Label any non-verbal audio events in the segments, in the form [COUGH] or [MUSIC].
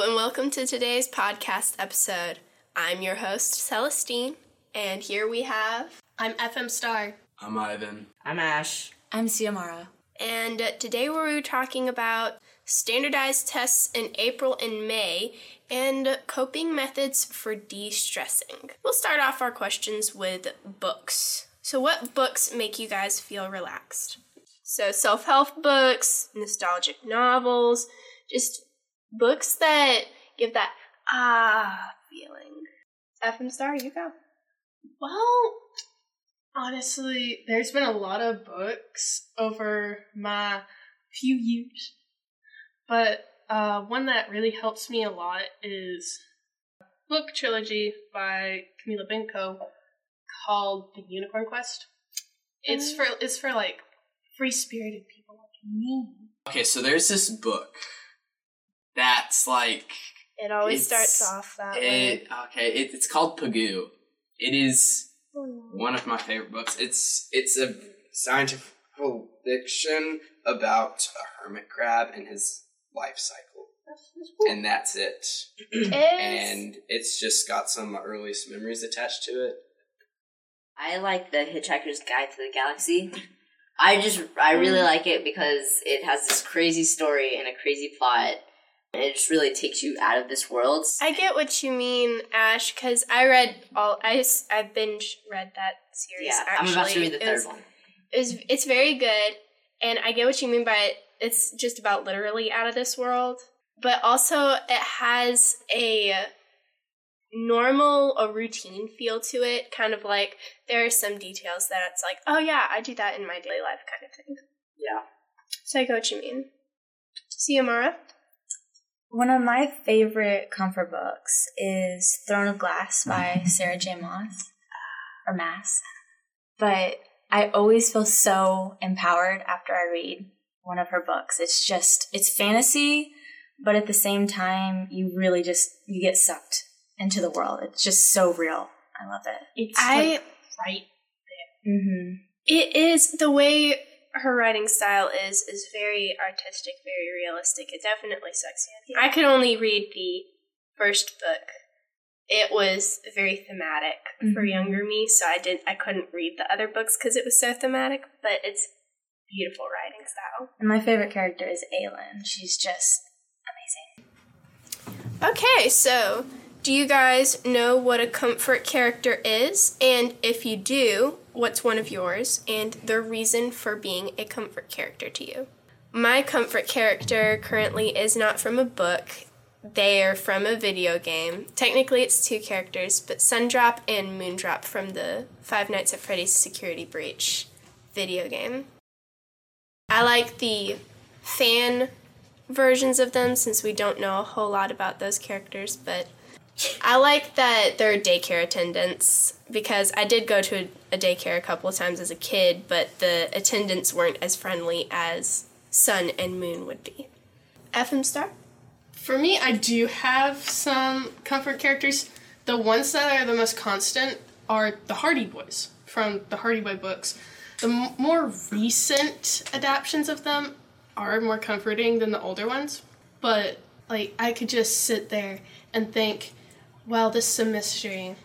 Hello, and welcome to today's podcast episode. I'm your host, Celestine, and here we have. I'm FM Star. I'm Ivan. I'm Ash. I'm Ciamara. And uh, today we're talking about standardized tests in April and May and coping methods for de stressing. We'll start off our questions with books. So, what books make you guys feel relaxed? So, self help books, nostalgic novels, just books that give that ah feeling. FM Star, you go. Well, honestly, there's been a lot of books over my few years, but uh, one that really helps me a lot is a book trilogy by Kamilla Benko called The Unicorn Quest. It's for it's for like free spirited people like me. Okay, so there's this book that's like It always starts off that way. okay, it, it's called Pagoo. It is hmm. one of my favorite books. It's it's a scientific fiction about a hermit crab and his life cycle, and that's it. [CLEARS THROAT] And it's just got some earliest memories attached to it. I like the Hitchhiker's Guide to the Galaxy. I just, I really mm. like it because it has this crazy story and a crazy plot. And it just really takes you out of this world. I get what you mean, Ash, because I read all. I I binge read that series. yeah, actually. I'm about to read the It third was- one. It was, it's very good, and I get what you mean by it. It's just about literally out of this world, but also it has a normal, a routine feel to it. Kind of like there are some details that it's like, oh yeah, I do that in my daily life, kind of thing. Yeah. So I get what you mean. Ciamara. One of my favorite comfort books is Throne of Glass by Sarah J. Maas or Mass. But I always feel so empowered after I read one of her books. It's just it's fantasy, but at the same time you really just you get sucked into the world. It's just so real. I love it. It's I like right. Mhm. It is the way her writing style is is very artistic, very realistic. It definitely sucks you in. I could only read the first book. It was very thematic for Mhm. younger me, so I did I couldn't read the other books because it was so thematic. But it's beautiful writing style. And my favorite character is Aelin. She's just amazing. Okay, so do you guys know what a comfort character is? And if you do, what's one of yours and the reason for being a comfort character to you? My comfort character currently is not from a book. They are from a video game. Technically, it's two characters, but Sundrop and Moondrop from the Five Nights at Freddy's Security Breach video game. I like the fan versions of them since we don't know a whole lot about those characters, but I like that they're daycare attendants because I did go to a, daycare a couple of times as a kid, but the attendants weren't as friendly as Sun and Moon would be. FM Star? For me, I do have some comfort characters. The ones that are the most constant are the Hardy Boys from the Hardy Boy books. The m- more recent adaptations of them are more comforting than the older ones, but like I could just sit there and think, well, this is a mystery,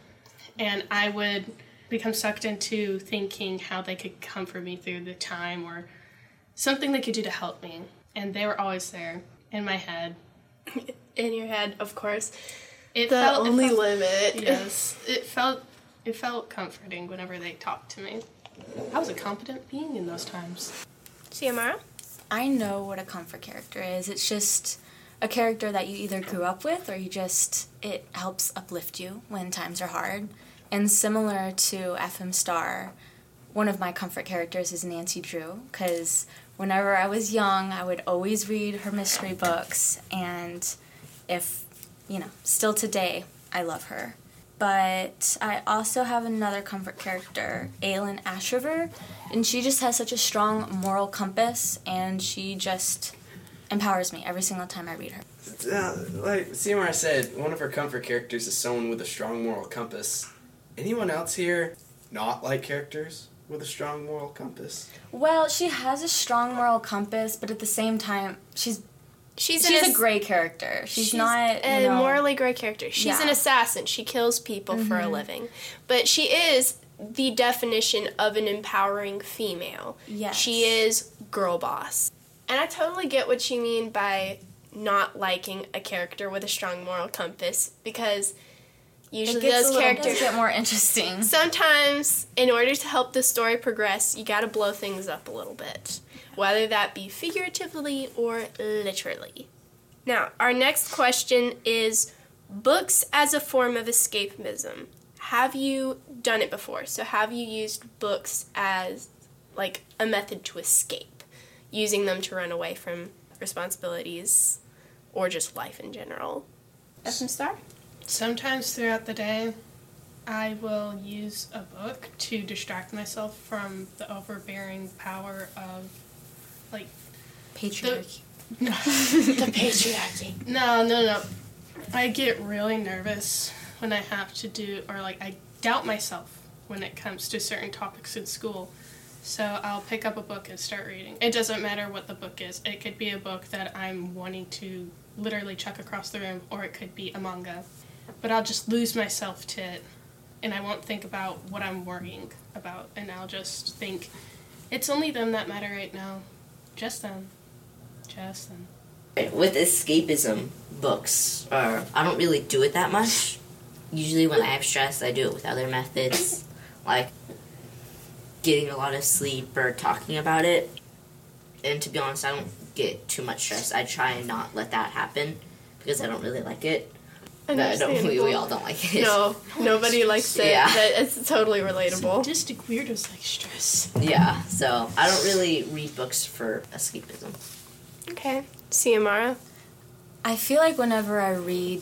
and I would become sucked into thinking how they could comfort me through the time or something they could do to help me. And they were always there in my head. [LAUGHS] In your head, of course. It The felt, it only felt- limit. Yes, it felt it felt comforting whenever they talked to me. I was a competent being in those times. Ciamara? I know what a comfort character is. It's just a character that you either grew up with or you just it helps uplift you when times are hard. And similar to FM Star, one of my comfort characters is Nancy Drew because whenever I was young, I would always read her mystery books and if you know, still today, I love her. But I also have another comfort character, Aelin Ashryver, and she just has such a strong moral compass, and she just empowers me every single time I read her. Uh, like Seymour said, one of her comfort characters is someone with a strong moral compass. Anyone else here not like characters with a strong moral compass? Well, she has a strong moral compass, but at the same time, she's She's, She's an a ass- gray character. She's, not a you know, morally gray character. She's an assassin. She kills people for a living, but she is the definition of an empowering female. Yes. She is girl boss, and I totally get what you mean by not liking a character with a strong moral compass because usually those characters get more interesting. sometimes in order to help the story progress you got to blow things up a little bit whether that be figuratively or literally. Now our next question is books as a form of escapism. Have you done it before? So have you used books as like a method to escape using them to run away from responsibilities or just life in general FM Star? Sometimes throughout the day, I will use a book to distract myself from the overbearing power of, like, Patriarchy. [LAUGHS] the patriarchy no, no, no. I get really nervous when I have to do, or like, I doubt myself when it comes to certain topics in school. So I'll pick up a book and start reading. It doesn't matter what the book is. It could be a book that I'm wanting to literally chuck across the room, or it could be a manga. But I'll just lose myself to it, and I won't think about what I'm worrying about, and I'll just think, it's only them that matter right now. Just them. Just them. With escapism books, or I don't really do it that much. Usually, when I have stress, I do it with other methods, like getting a lot of sleep or talking about it. And to be honest, I don't get too much stress. I try and not let that happen because I don't really like it. But I don't, we, we all don't like it. No, nobody [LAUGHS] likes it. Yeah. That, it's totally relatable. Sadistic weirdos like stress. Yeah, so I don't really read books for escapism. Okay. Siamara? I feel like whenever I read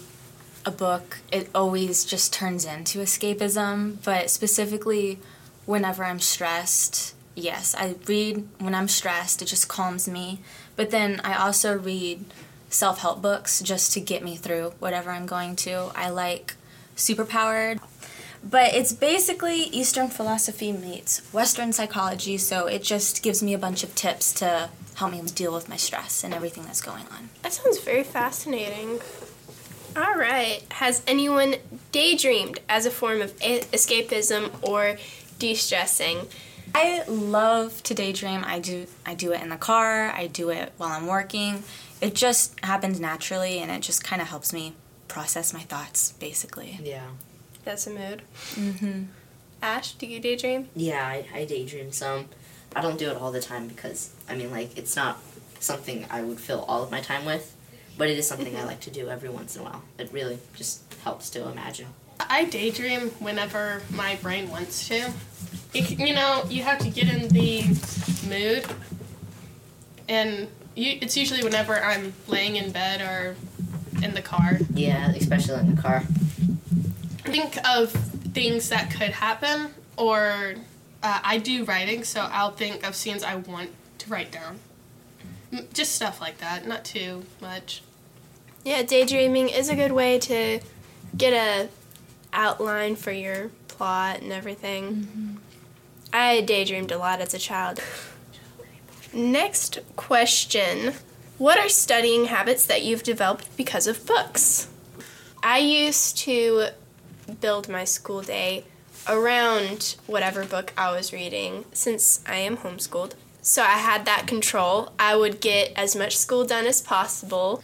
a book, it always just turns into escapism, but specifically whenever I'm stressed, yes, I read when I'm stressed, it just calms me. But then I also read self help books just to get me through whatever I'm going to. I like Superpowered. But it's basically Eastern philosophy meets Western psychology, so it just gives me a bunch of tips to help me deal with my stress and everything that's going on. That sounds very fascinating. All right. Has anyone daydreamed as a form of escapism or de stressing? I love to daydream. I do I do it in the car, I do it while I'm working. It just happens naturally and it just kind of helps me process my thoughts basically. Yeah. That's a mood. Mhm. Ash, do you daydream? Yeah, I, I daydream some. I don't do it all the time because, I mean, like, it's not something I would fill all of my time with, but it is something I [LAUGHS] like to do every once in a while. It really just helps to imagine. I daydream whenever my brain wants to. It, you know, you have to get in the mood, and you, it's usually whenever I'm laying in bed or in the car. Yeah, especially in the car. Think of things that could happen, or uh, I do writing, so I'll think of scenes I want to write down. Just stuff like that, not too much. Yeah, daydreaming is a good way to get a outline for your plot and everything. Mm-hmm. I daydreamed a lot as a child. Next question. What are studying habits that you've developed because of books? I used to build my school day around whatever book I was reading since I am homeschooled. So I had that control. I would get as much school done as possible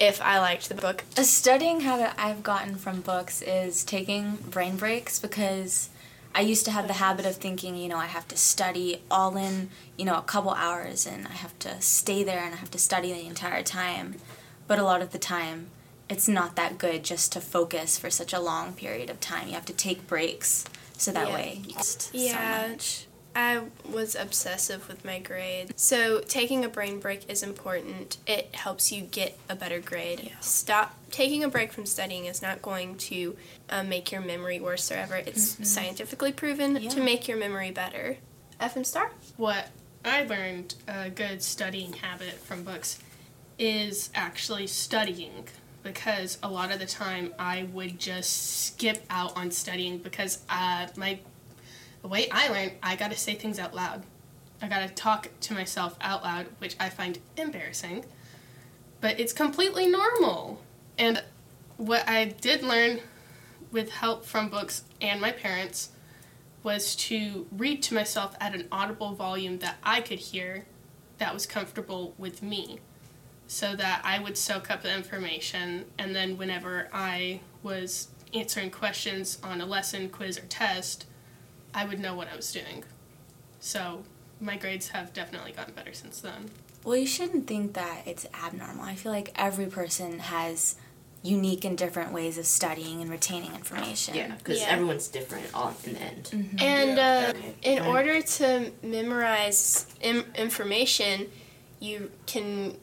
if I liked the book. A studying habit I've gotten from books is taking brain breaks because I used to have the habit of thinking, you know, I have to study all in, you know, a couple hours and I have to stay there and I have to study the entire time. But a lot of the time, it's not that good just to focus for such a long period of time. You have to take breaks so that Yeah. way you just Yeah. so much. I was obsessive with my grade. So taking a brain break is important. It helps you get a better grade. Stop taking a break from studying is not going to uh, make your memory worse or ever. It's scientifically proven Yeah. to make your memory better. FM Star? what I learned a good studying habit from books is actually studying because a lot of the time I would just skip out on studying because uh, my the way I learn I got to say things out loud. I got to talk to myself out loud, which I find embarrassing. but it's completely normal. And what I did learn with help from books and my parents was to read to myself at an audible volume that I could hear that was comfortable with me so that I would soak up the information and then whenever I was answering questions on a lesson, quiz, or test, I would know what I was doing. So my grades have definitely gotten better since then. Well, you shouldn't think that it's abnormal. I feel like every person has unique and different ways of studying and retaining information. Yeah, because Yeah. everyone's different all in the end. And Yeah. uh, in Right. order to memorize Im- information, you can.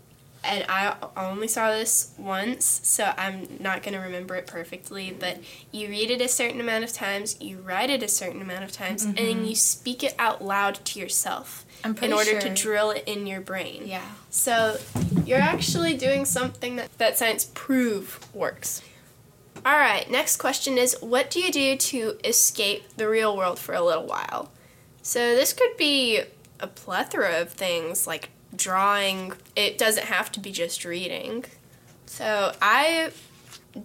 And I only saw this once, so I'm not going to remember it perfectly. But you read it a certain amount of times, you write it a certain amount of times, and then mm-hmm. you speak it out loud to yourself in order sure. to drill it in your brain. Yeah. So you're actually doing something that, that science prove works. All right, next question is what do you do to escape the real world for a little while? So this could be a plethora of things like drawing. It doesn't have to be just reading. So I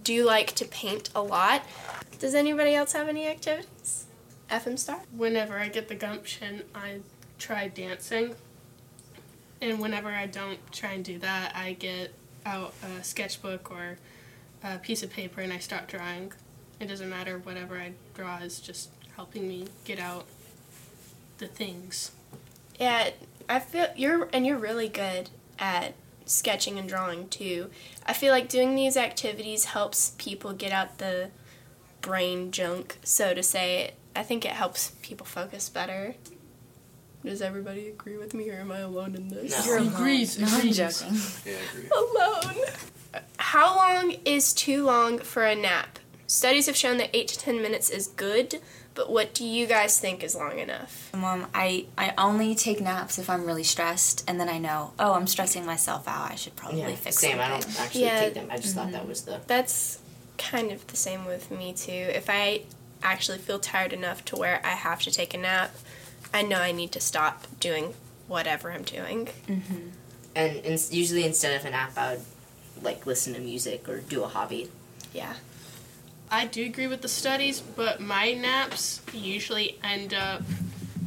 do like to paint a lot. Does anybody else have any activities? FM Star? Whenever I get the gumption, I try dancing. And whenever I don't try and do that, I get out a sketchbook or a piece of paper and I start drawing. It doesn't matter, whatever I draw is just helping me get out the things. Yeah, I feel you're and you're really good at sketching and drawing too. I feel like doing these activities helps people get out the brain junk, so to say. I think it helps people focus better. Does everybody agree with me or am I alone in this? No. You're alone. agrees, No, I'm joking. Yeah, I agree. alone. How long is too long for a nap? Studies have shown that 8 to 10 minutes is good, but what do you guys think is long enough? Mom, I, I only take naps if I'm really stressed, and then I know, oh, I'm stressing myself out. I should probably Yeah, fix same. I don't actually Yeah. take them. I just thought that was the. That's kind of the same with me too. If I actually feel tired enough to where I have to take a nap, I know I need to stop doing whatever I'm doing. Mhm. And in, usually instead of a nap, I would like listen to music or do a hobby. Yeah. I do agree with the studies, but my naps usually end up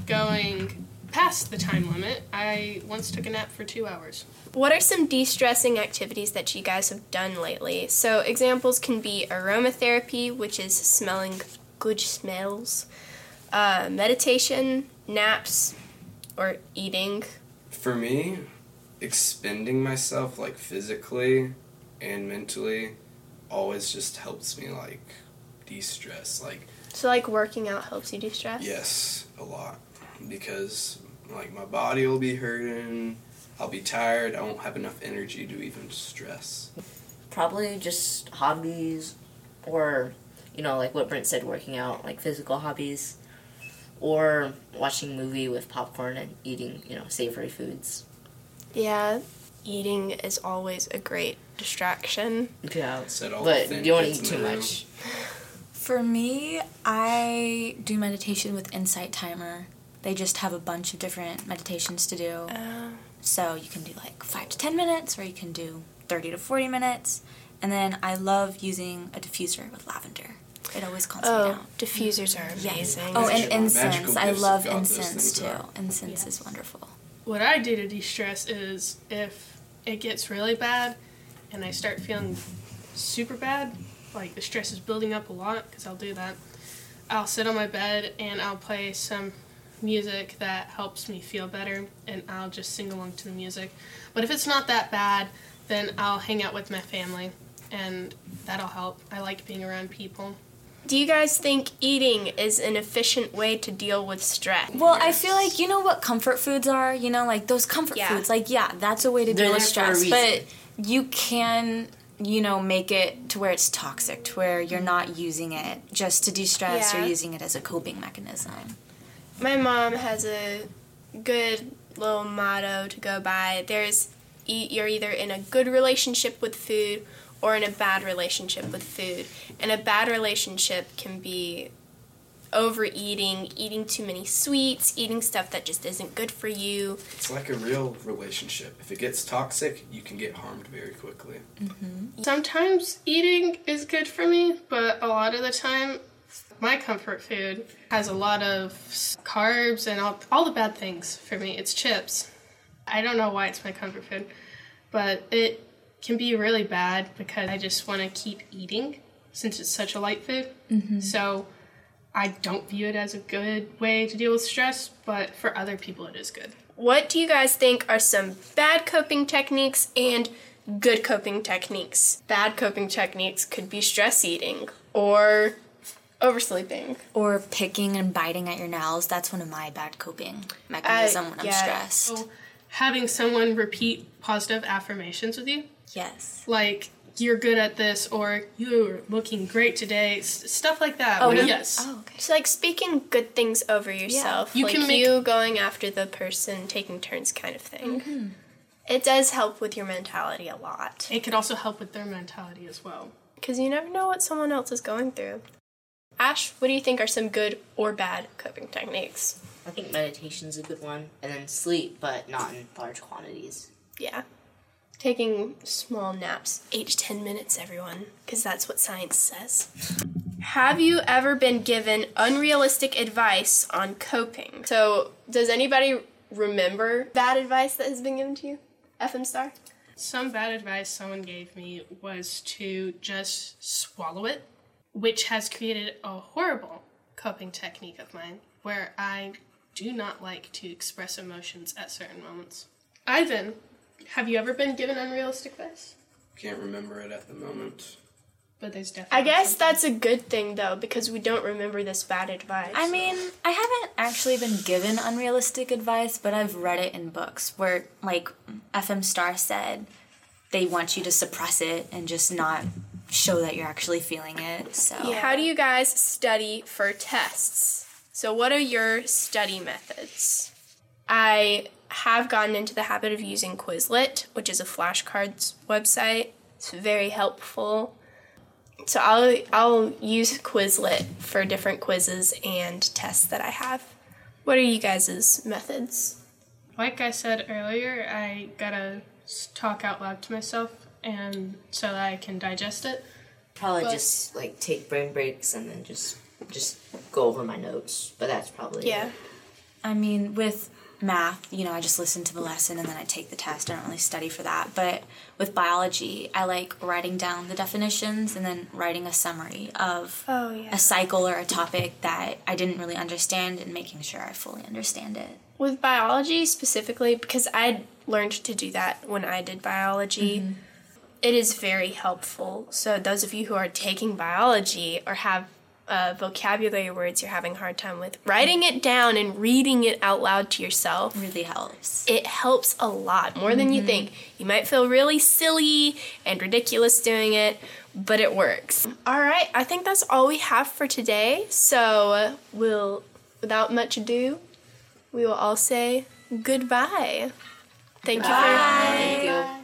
going past the time limit. I once took a nap for two hours. What are some de stressing activities that you guys have done lately? So, examples can be aromatherapy, which is smelling good smells, uh, meditation, naps, or eating. For me, expending myself like physically and mentally always just helps me like de-stress. Like So, like, working out helps you de stress? yes, a lot because like my body will be hurting. I'll be tired. I won't have enough energy to even stress. Probably just hobbies, or you know, like what Brent said, working out, like physical hobbies, or watching a movie with popcorn and eating, you know, savory foods. Yeah, eating is always a great distraction. Yeah, Said all the but you don't want to kids eat too room. much. For me, I do meditation with Insight Timer. They just have a bunch of different meditations to do. Uh, So you can do like 5 to 10 minutes, or you can do 30 to 40 minutes. And then I love using a diffuser with lavender. It always calms me oh, down. diffusers are Yes. amazing. Oh, and incense. I love of God, those incense too. are. Incense Yes. is wonderful. What I do to de stress is if it gets really bad and I start feeling super bad, like the stress is building up a lot, because I'll do that, I'll sit on my bed and I'll play some music that helps me feel better and I'll just sing along to the music. But if it's not that bad, then I'll hang out with my family and that'll help. I like being around people. Do you guys think eating is an efficient way to deal with stress? Well, I feel like you know what comfort foods are. You know, like those comfort Yeah. foods. Like, yeah, that's a way to They're deal with there for a stress. But you can, you know, make it to where it's toxic, to where you're not using it just to de-stress. Yeah. You're using it as a coping mechanism. My mom has a good little motto to go by. There's you're either in a good relationship with food or in a bad relationship with food. And a bad relationship can be overeating, eating too many sweets, eating stuff that just isn't good for you. It's like a real relationship. If it gets toxic, you can get harmed very quickly. Mm-hmm. Sometimes eating is good for me, but a lot of the time, my comfort food has a lot of carbs and all, all the bad things for me. It's chips. I don't know why it's my comfort food, but it can be really bad because I just want to keep eating since it's such a light food. Mm-hmm. So I don't view it as a good way to deal with stress, but for other people, it is good. What do you guys think are some bad coping techniques and good coping techniques? Bad coping techniques could be stress eating or oversleeping. Or picking and biting at your nails. That's one of my bad coping mechanism uh, when I'm stressed. So having someone repeat positive affirmations with you, Yes. like you're good at this or you're looking great today, s- stuff like that. Oh, When- yeah. yes. Oh, okay. So like speaking good things over yourself, yeah. You like can make- you going after the person, taking turns kind of thing. Mm-hmm. It does help with your mentality a lot It could also help with their mentality as well. because you never know what someone else is going through. Ash, what do you think are some good or bad coping techniques? I think meditation's a good one, and then sleep, but not in large quantities. Yeah. Taking small naps, 8 to 10 minutes, everyone, because that's what science says. Have you ever been given unrealistic advice on coping? So, does anybody remember bad advice that has been given to you? FM Star? Some bad advice someone gave me was to just swallow it, which has created a horrible coping technique of mine where I do not like to express emotions at certain moments. Ivan, have you ever been given unrealistic advice? Can't remember it at the moment. But there's definitely. I guess something. that's a good thing, though, because we don't remember this bad advice. I mean, I haven't actually been given unrealistic advice, but I've read it in books where, like, FM Star said, they want you to suppress it and just not show that you're actually feeling it. So, How do you guys study for tests? So, what are your study methods? I have gotten into the habit of using Quizlet, which is a flashcards website. It's very helpful. So I'll I'll use Quizlet for different quizzes and tests that I have. What are you guys' methods? Like I said earlier, I gotta talk out loud to myself, and so that I can digest it. Probably But- just like take brain breaks and then just just go over my notes. But that's probably Yeah. it. I mean, with math, you know, I just listen to the lesson and then I take the test. I don't really study for that. But with biology, I like writing down the definitions and then writing a summary of Oh yeah. a cycle or a topic that I didn't really understand and making sure I fully understand it. With biology specifically, because I learned to do that when I did biology, mm-hmm. it is very helpful. So, those of you who are taking biology or have uh, vocabulary words you're having a hard time with, writing it down and reading it out loud to yourself Really helps. it helps a lot more than you think. You might feel really silly and ridiculous doing it, but it works. All right, I think that's all we have for today. So we'll, without much ado, we will all say goodbye. Thank you for Thank you.